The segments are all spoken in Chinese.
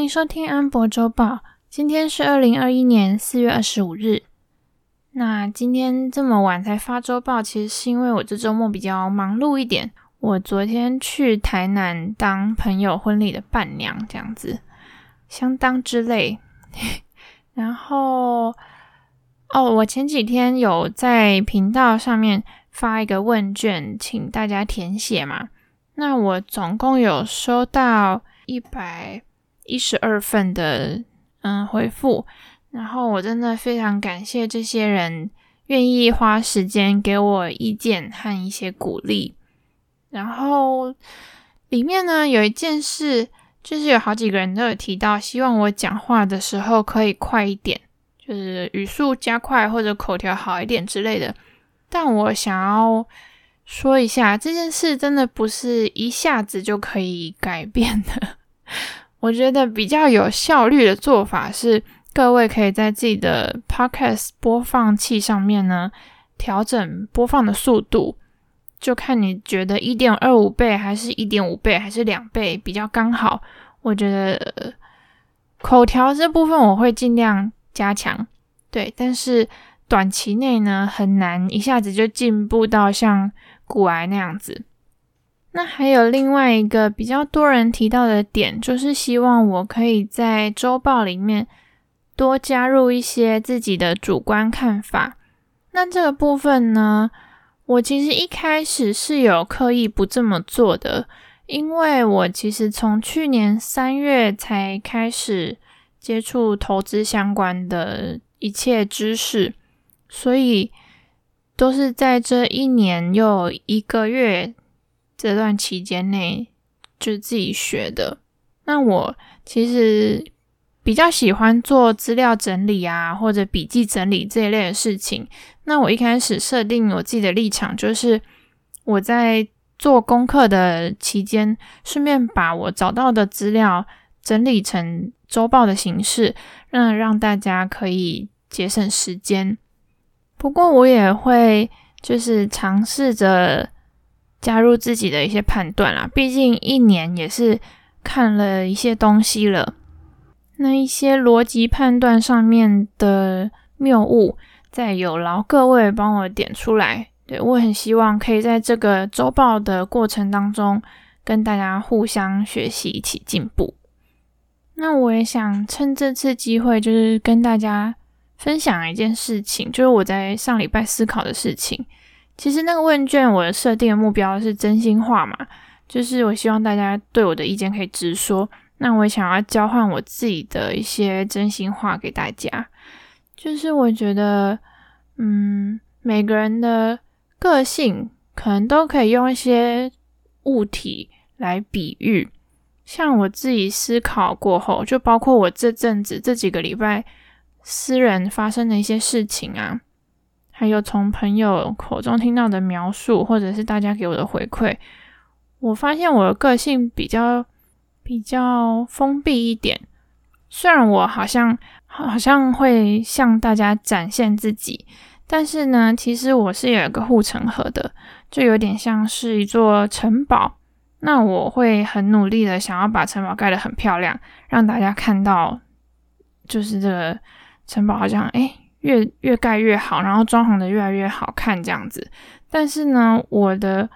欢迎收听安博周报。今天是二零二一年四月二十五日。那今天这么晚才发周报，其实是因为我这周末比较忙碌一点。我昨天去台南当朋友婚礼的伴娘，这样子相当之累。然后，哦，我前几天有在频道上面发一个问卷，请大家填写嘛。那我总共有收到一百一十二份的嗯回复，然后我真的非常感谢这些人愿意花时间给我意见和一些鼓励。然后里面呢有一件事，就是有好几个人都有提到，希望我讲话的时候可以快一点，就是语速加快或者口条好一点之类的。但我想要说一下，这件事真的不是一下子就可以改变的。我觉得比较有效率的做法是，各位可以在自己的 Podcast 播放器上面呢，调整播放的速度，就看你觉得一点二五倍还是一点五倍还是两倍比较刚好。我觉得口条这部分我会尽量加强，对，但是短期内呢，很难一下子就进步到像股癌那样子。那还有另外一个比较多人提到的点，就是希望我可以在周报里面多加入一些自己的主观看法。那这个部分呢，我其实一开始是有刻意不这么做的，因为我其实从去年三月才开始接触投资相关的一切知识，所以都是在这一年又一个月。这段期间内就自己学的。那我其实比较喜欢做资料整理啊，或者笔记整理这一类的事情。那我一开始设定我自己的立场，就是我在做功课的期间，顺便把我找到的资料整理成周报的形式，那让大家可以节省时间。不过我也会就是尝试着。加入自己的一些判断啦，毕竟一年也是看了一些东西了，那一些逻辑判断上面的谬误，再有劳各位帮我点出来。对，我很希望可以在这个周报的过程当中，跟大家互相学习，一起进步。那我也想趁这次机会，就是跟大家分享一件事情，就是我在上礼拜思考的事情。其实那个问卷，我设定的目标是真心话嘛，就是我希望大家对我的意见可以直说。那我也想要交换我自己的一些真心话给大家。就是我觉得，嗯，每个人的个性可能都可以用一些物体来比喻。像我自己思考过后，就包括我这阵子这几个礼拜私人发生的一些事情啊。还有从朋友口中听到的描述，或者是大家给我的回馈，我发现我的个性比较比较封闭一点。虽然我好像好像会向大家展现自己，但是呢，其实我是有一个护城河的，就有点像是一座城堡。那我会很努力的想要把城堡盖得很漂亮，让大家看到，就是这个城堡好像诶。越越盖越好，然后装潢的越来越好看这样子。但是呢，我的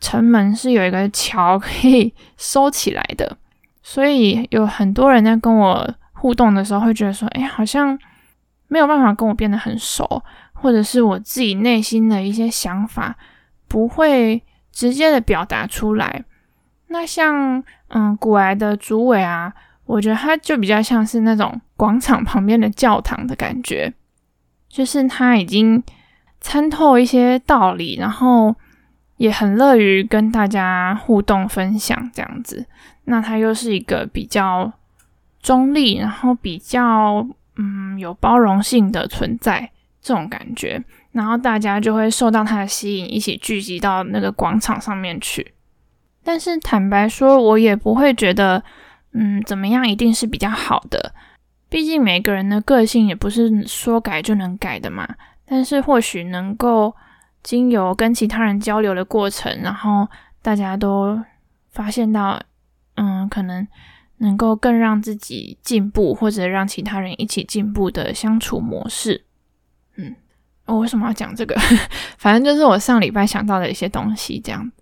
城门是有一个桥可以 收起来的，所以有很多人在跟我互动的时候会觉得说，哎，好像没有办法跟我变得很熟，或者是我自己内心的一些想法不会直接的表达出来。那像嗯，股癌的主委啊。我觉得他就比较像是那种广场旁边的教堂的感觉，就是他已经参透一些道理，然后也很乐于跟大家互动分享这样子。那他又是一个比较中立，然后比较嗯有包容性的存在这种感觉，然后大家就会受到他的吸引，一起聚集到那个广场上面去。但是坦白说，我也不会觉得。嗯，怎么样一定是比较好的？毕竟每个人的个性也不是说改就能改的嘛。但是或许能够经由跟其他人交流的过程，然后大家都发现到，嗯，可能能够更让自己进步，或者让其他人一起进步的相处模式。嗯，我为什么要讲这个？反正就是我上礼拜想到的一些东西，这样。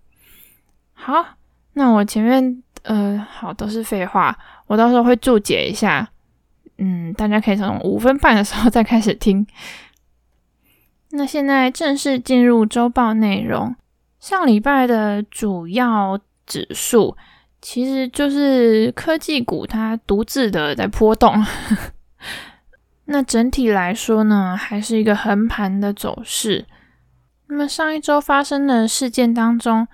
好，那我前面呃，好，都是废话，我到时候会注解一下。嗯，大家可以从五分半的时候再开始听。那现在正式进入周报内容。上礼拜的主要指数其实就是科技股，它独自的在波动。那整体来说呢，还是一个横盘的走势。那么上一周发生的事件当中，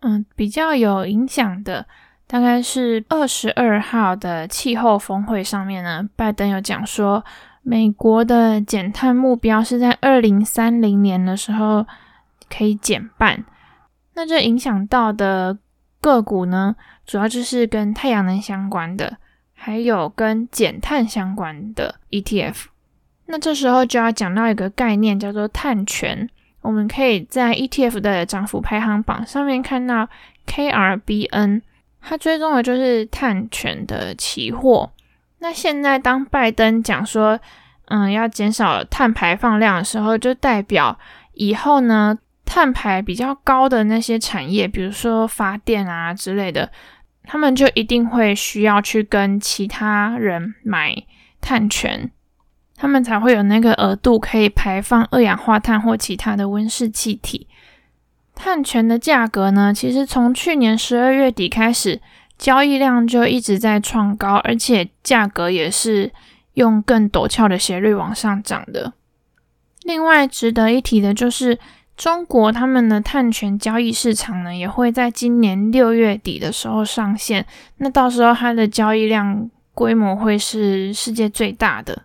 嗯，比较有影响的。大概是二十二号的气候峰会上面呢，拜登有讲说，美国的减碳目标是在二零三零年的时候可以减半。那这影响到的个股呢，主要就是跟太阳能相关的，还有跟减碳相关的 ETF。那这时候就要讲到一个概念，叫做碳权。我们可以在 ETF 的涨幅排行榜上面看到 KRBN。他追踪的就是碳权的期货。那现在当拜登讲说，嗯，要减少碳排放量的时候，就代表以后呢，碳排比较高的那些产业，比如说发电啊之类的，他们就一定会需要去跟其他人买碳权，他们才会有那个额度可以排放二氧化碳或其他的温室气体。碳权的价格呢，其实从去年十二月底开始，交易量就一直在创高，而且价格也是用更陡峭的斜率往上涨的。另外值得一提的就是，中国他们的碳权交易市场呢，也会在今年六月底的时候上线。那到时候它的交易量规模会是世界最大的。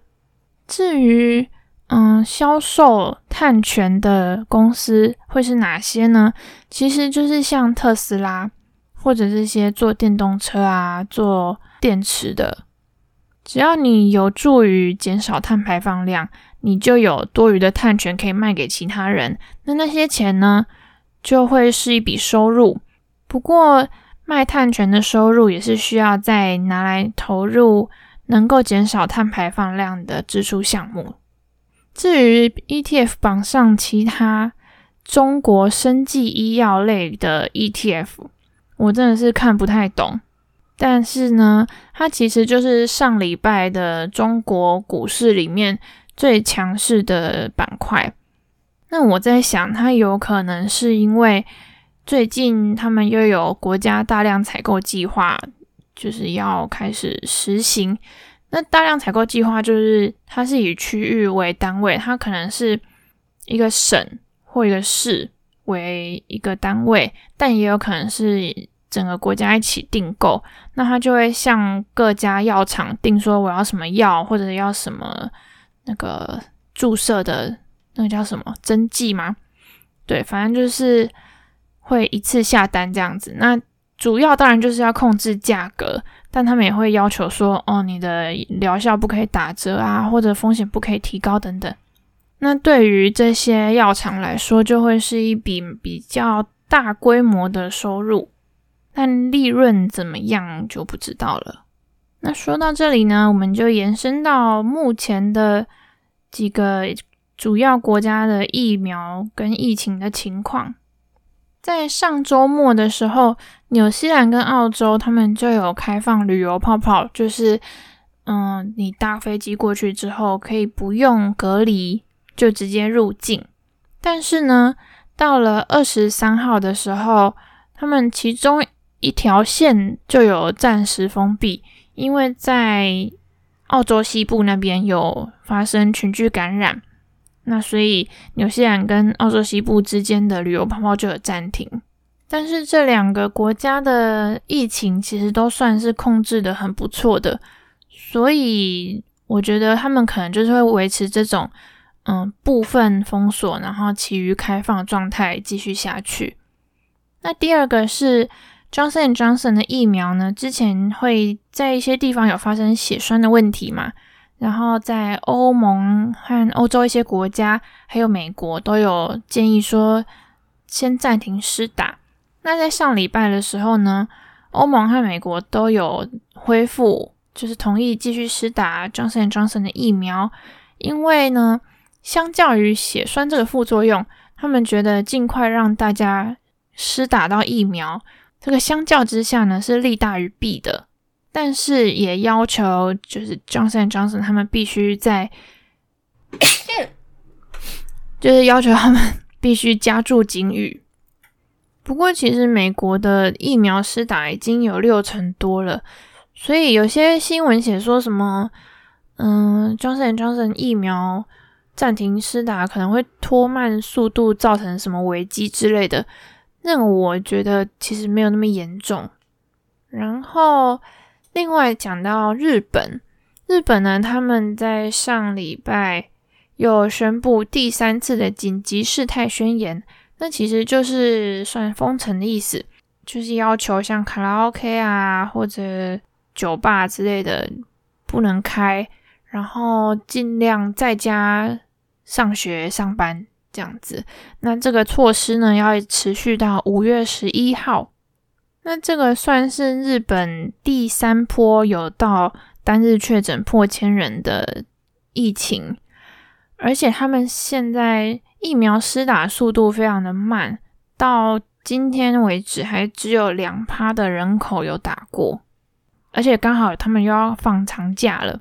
至于，嗯，销售碳权的公司会是哪些呢？其实就是像特斯拉，或者这些做电动车啊、做电池的。只要你有助于减少碳排放量，你就有多余的碳权可以卖给其他人。那那些钱呢，就会是一笔收入。不过，卖碳权的收入也是需要再拿来投入能够减少碳排放量的支出项目。至于 ETF 榜上其他中国生技医药类的 ETF，我真的是看不太懂。但是呢，它其实就是上礼拜的中国股市里面最强势的板块。那我在想，它有可能是因为最近他们又有国家大量采购计划，就是要开始实行。那大量采购计划就是它是以区域为单位，它可能是一个省或一个市为一个单位，但也有可能是整个国家一起订购。那它就会向各家药厂订说我要什么药，或者要什么那个注射的那个叫什么针剂吗？对，反正就是会一次下单这样子。那主要当然就是要控制价格。但他们也会要求说，哦，你的疗效不可以打折啊，或者风险不可以提高等等。那对于这些药厂来说，就会是一笔比较大规模的收入，但利润怎么样就不知道了。那说到这里呢，我们就延伸到目前的几个主要国家的疫苗跟疫情的情况。在上周末的时候，纽西兰跟澳洲他们就有开放旅游泡泡，就是，嗯，你搭飞机过去之后可以不用隔离就直接入境。但是呢，到了二十三号的时候，他们其中一条线就有暂时封闭，因为在澳洲西部那边有发生群聚感染。那所以，纽西兰跟澳洲西部之间的旅游泡泡就有暂停。但是这两个国家的疫情其实都算是控制的很不错的，所以我觉得他们可能就是会维持这种嗯部分封锁，然后其余开放状态继续下去。那第二个是 Johnson & Johnson 的疫苗呢，之前会在一些地方有发生血栓的问题嘛。然后在欧盟和欧洲一些国家，还有美国都有建议说先暂停施打。那在上礼拜的时候呢，欧盟和美国都有恢复，就是同意继续施打 Johnson & Johnson 的疫苗，因为呢，相较于血栓这个副作用，他们觉得尽快让大家施打到疫苗，这个相较之下呢是利大于弊的。但是也要求就是 Johnson & Johnson 他们必须在，就是要求他们必须加注警语。不过，其实美国的疫苗施打已经有六成多了，所以有些新闻写说什么，嗯，Johnson & Johnson 疫苗暂停施打可能会拖慢速度，造成什么危机之类的。那个我觉得其实没有那么严重。然后，另外讲到日本，日本呢，他们在上礼拜又宣布第三次的紧急事态宣言。那其实就是算封城的意思，就是要求像卡拉 OK 啊或者酒吧之类的不能开，然后尽量在家上学上班这样子。那这个措施呢，要持续到五月十一号。那这个算是日本第三波有到单日确诊破千人的疫情，而且他们现在。疫苗施打速度非常的慢，到今天为止还只有两趴的人口有打过，而且刚好他们又要放长假了。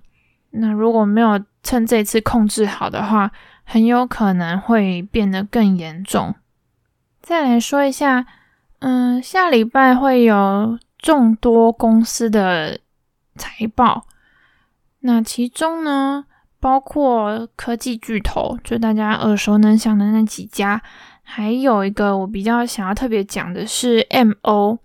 那如果没有趁这次控制好的话，很有可能会变得更严重。再来说一下，嗯，下礼拜会有众多公司的财报，那其中呢，包括科技巨头，就大家耳熟能详的那几家，还有一个我比较想要特别讲的是 MO，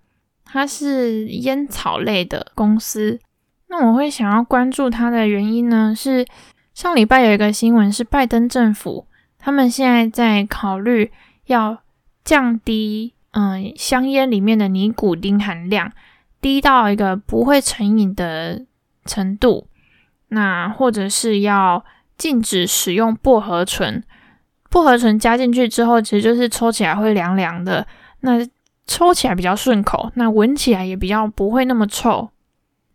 它是烟草类的公司。那我会想要关注它的原因呢，是上礼拜有一个新闻是拜登政府，他们现在在考虑要降低，嗯，香烟里面的尼古丁含量，低到一个不会成瘾的程度。那或者是要禁止使用薄荷醇，薄荷醇加进去之后，其实就是抽起来会凉凉的，那抽起来比较顺口，那闻起来也比较不会那么臭。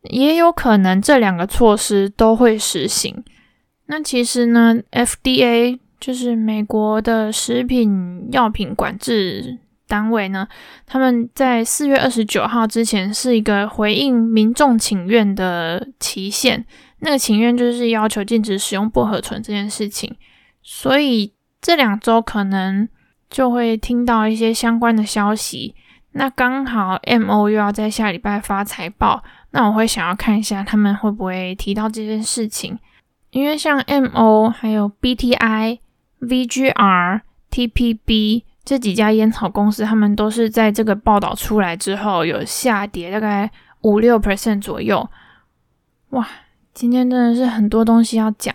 也有可能这两个措施都会实行。那其实呢，FDA 就是美国的食品药品管制单位呢，他们在四月二十九号之前是一个回应民众请愿的期限。那个请愿就是要求禁止使用薄荷醇这件事情，所以这两周可能就会听到一些相关的消息。那刚好 MO 又要在下礼拜发财报，那我会想要看一下他们会不会提到这件事情，因为像 MO 还有 BTI、VGR、TPB 这几家烟草公司，他们都是在这个报道出来之后有下跌大概五六 percent 左右，哇！今天真的是很多东西要讲，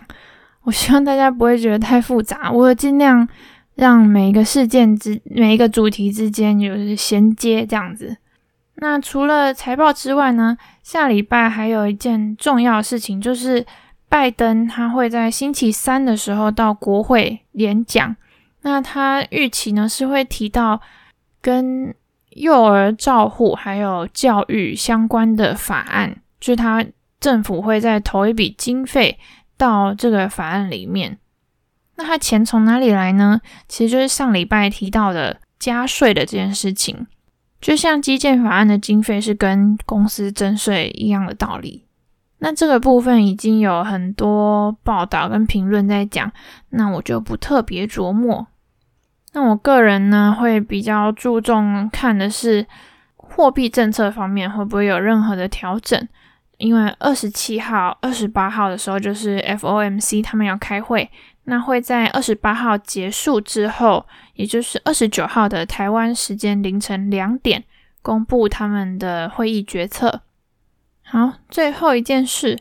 我希望大家不会觉得太复杂，我尽量让每一个事件之每一个主题之间有衔接这样子。那除了财报之外呢，下礼拜还有一件重要的事情，就是拜登他会在星期三的时候到国会演讲。那他预期呢是会提到跟幼儿照护还有教育相关的法案，就是他。政府会再投一笔经费到这个法案里面，那他钱从哪里来呢？其实就是上礼拜提到的加税的这件事情，就像基建法案的经费是跟公司征税一样的道理。那这个部分已经有很多报道跟评论在讲，那我就不特别琢磨。那我个人呢，会比较注重看的是货币政策方面会不会有任何的调整。因为二十七号、二十八号的时候，就是 FOMC 他们要开会，那会在二十八号结束之后，也就是二十九号的台湾时间凌晨两点，公布他们的会议决策。好，最后一件事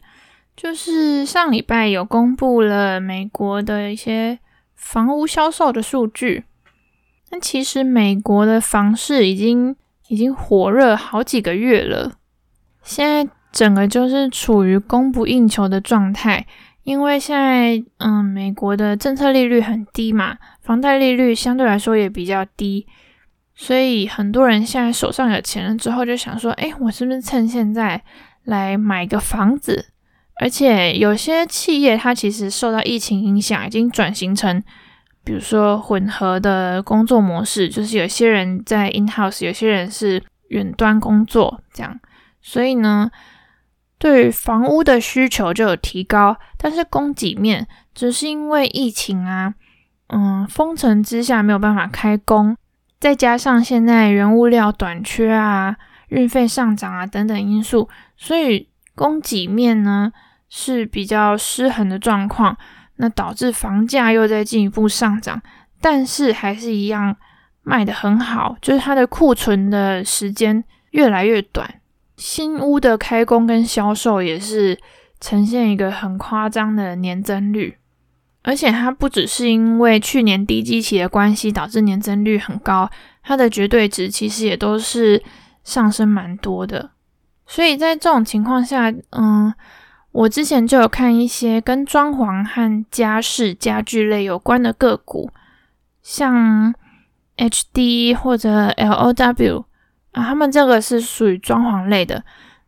就是上礼拜有公布了美国的一些房屋销售的数据，那其实美国的房市已经已经火热好几个月了，现在。整个就是处于供不应求的状态，因为现在嗯，美国的政策利率很低嘛，房贷利率相对来说也比较低，所以很多人现在手上有钱了之后，就想说：“哎，我是不是趁现在来买个房子？”而且有些企业它其实受到疫情影响，已经转型成，比如说混合的工作模式，就是有些人在 in house，有些人是远端工作这样。所以呢，对于房屋的需求就有提高，但是供给面只是因为疫情啊，嗯，封城之下没有办法开工，再加上现在原物料短缺啊、运费上涨啊等等因素，所以供给面呢是比较失衡的状况，那导致房价又在进一步上涨，但是还是一样卖得很好，就是它的库存的时间越来越短。新屋的开工跟销售也是呈现一个很夸张的年增率，而且它不只是因为去年低基期的关系导致年增率很高，它的绝对值其实也都是上升蛮多的。所以在这种情况下，嗯，我之前就有看一些跟装潢和家饰家具类有关的个股，像 HD 或者 LOW。啊，他们这个是属于装潢类的，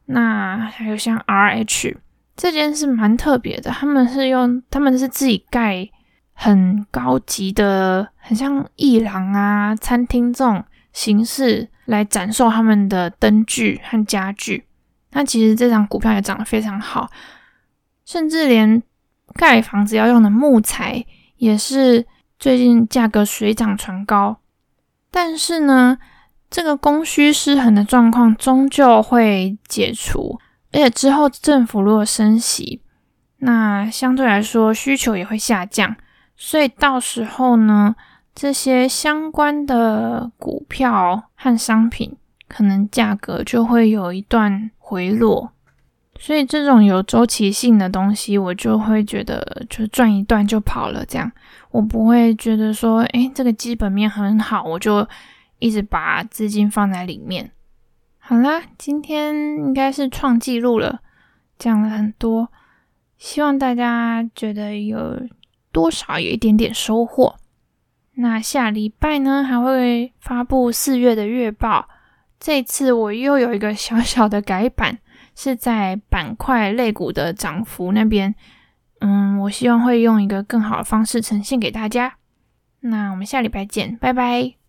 那还有像 RH 这间是蛮特别的，他们是用他们是自己盖很高级的，很像艺廊啊、餐厅这种形式来展售他们的灯具和家具。那其实这张股票也涨得非常好，甚至连盖房子要用的木材也是最近价格水涨船高，但是呢。这个供需失衡的状况终究会解除，而且之后政府如果升息，那相对来说需求也会下降，所以到时候呢，这些相关的股票和商品可能价格就会有一段回落，所以这种有周期性的东西，我就会觉得就赚一段就跑了，这样我不会觉得说，诶，这个基本面很好，我就。一直把资金放在里面。好啦，今天应该是创纪录了，讲了很多，希望大家觉得有多少有一点点收获。那下礼拜呢，还会发布四月的月报。这次我又有一个小小的改版，是在板块类股的涨幅那边。嗯，我希望会用一个更好的方式呈现给大家。那我们下礼拜见，拜拜。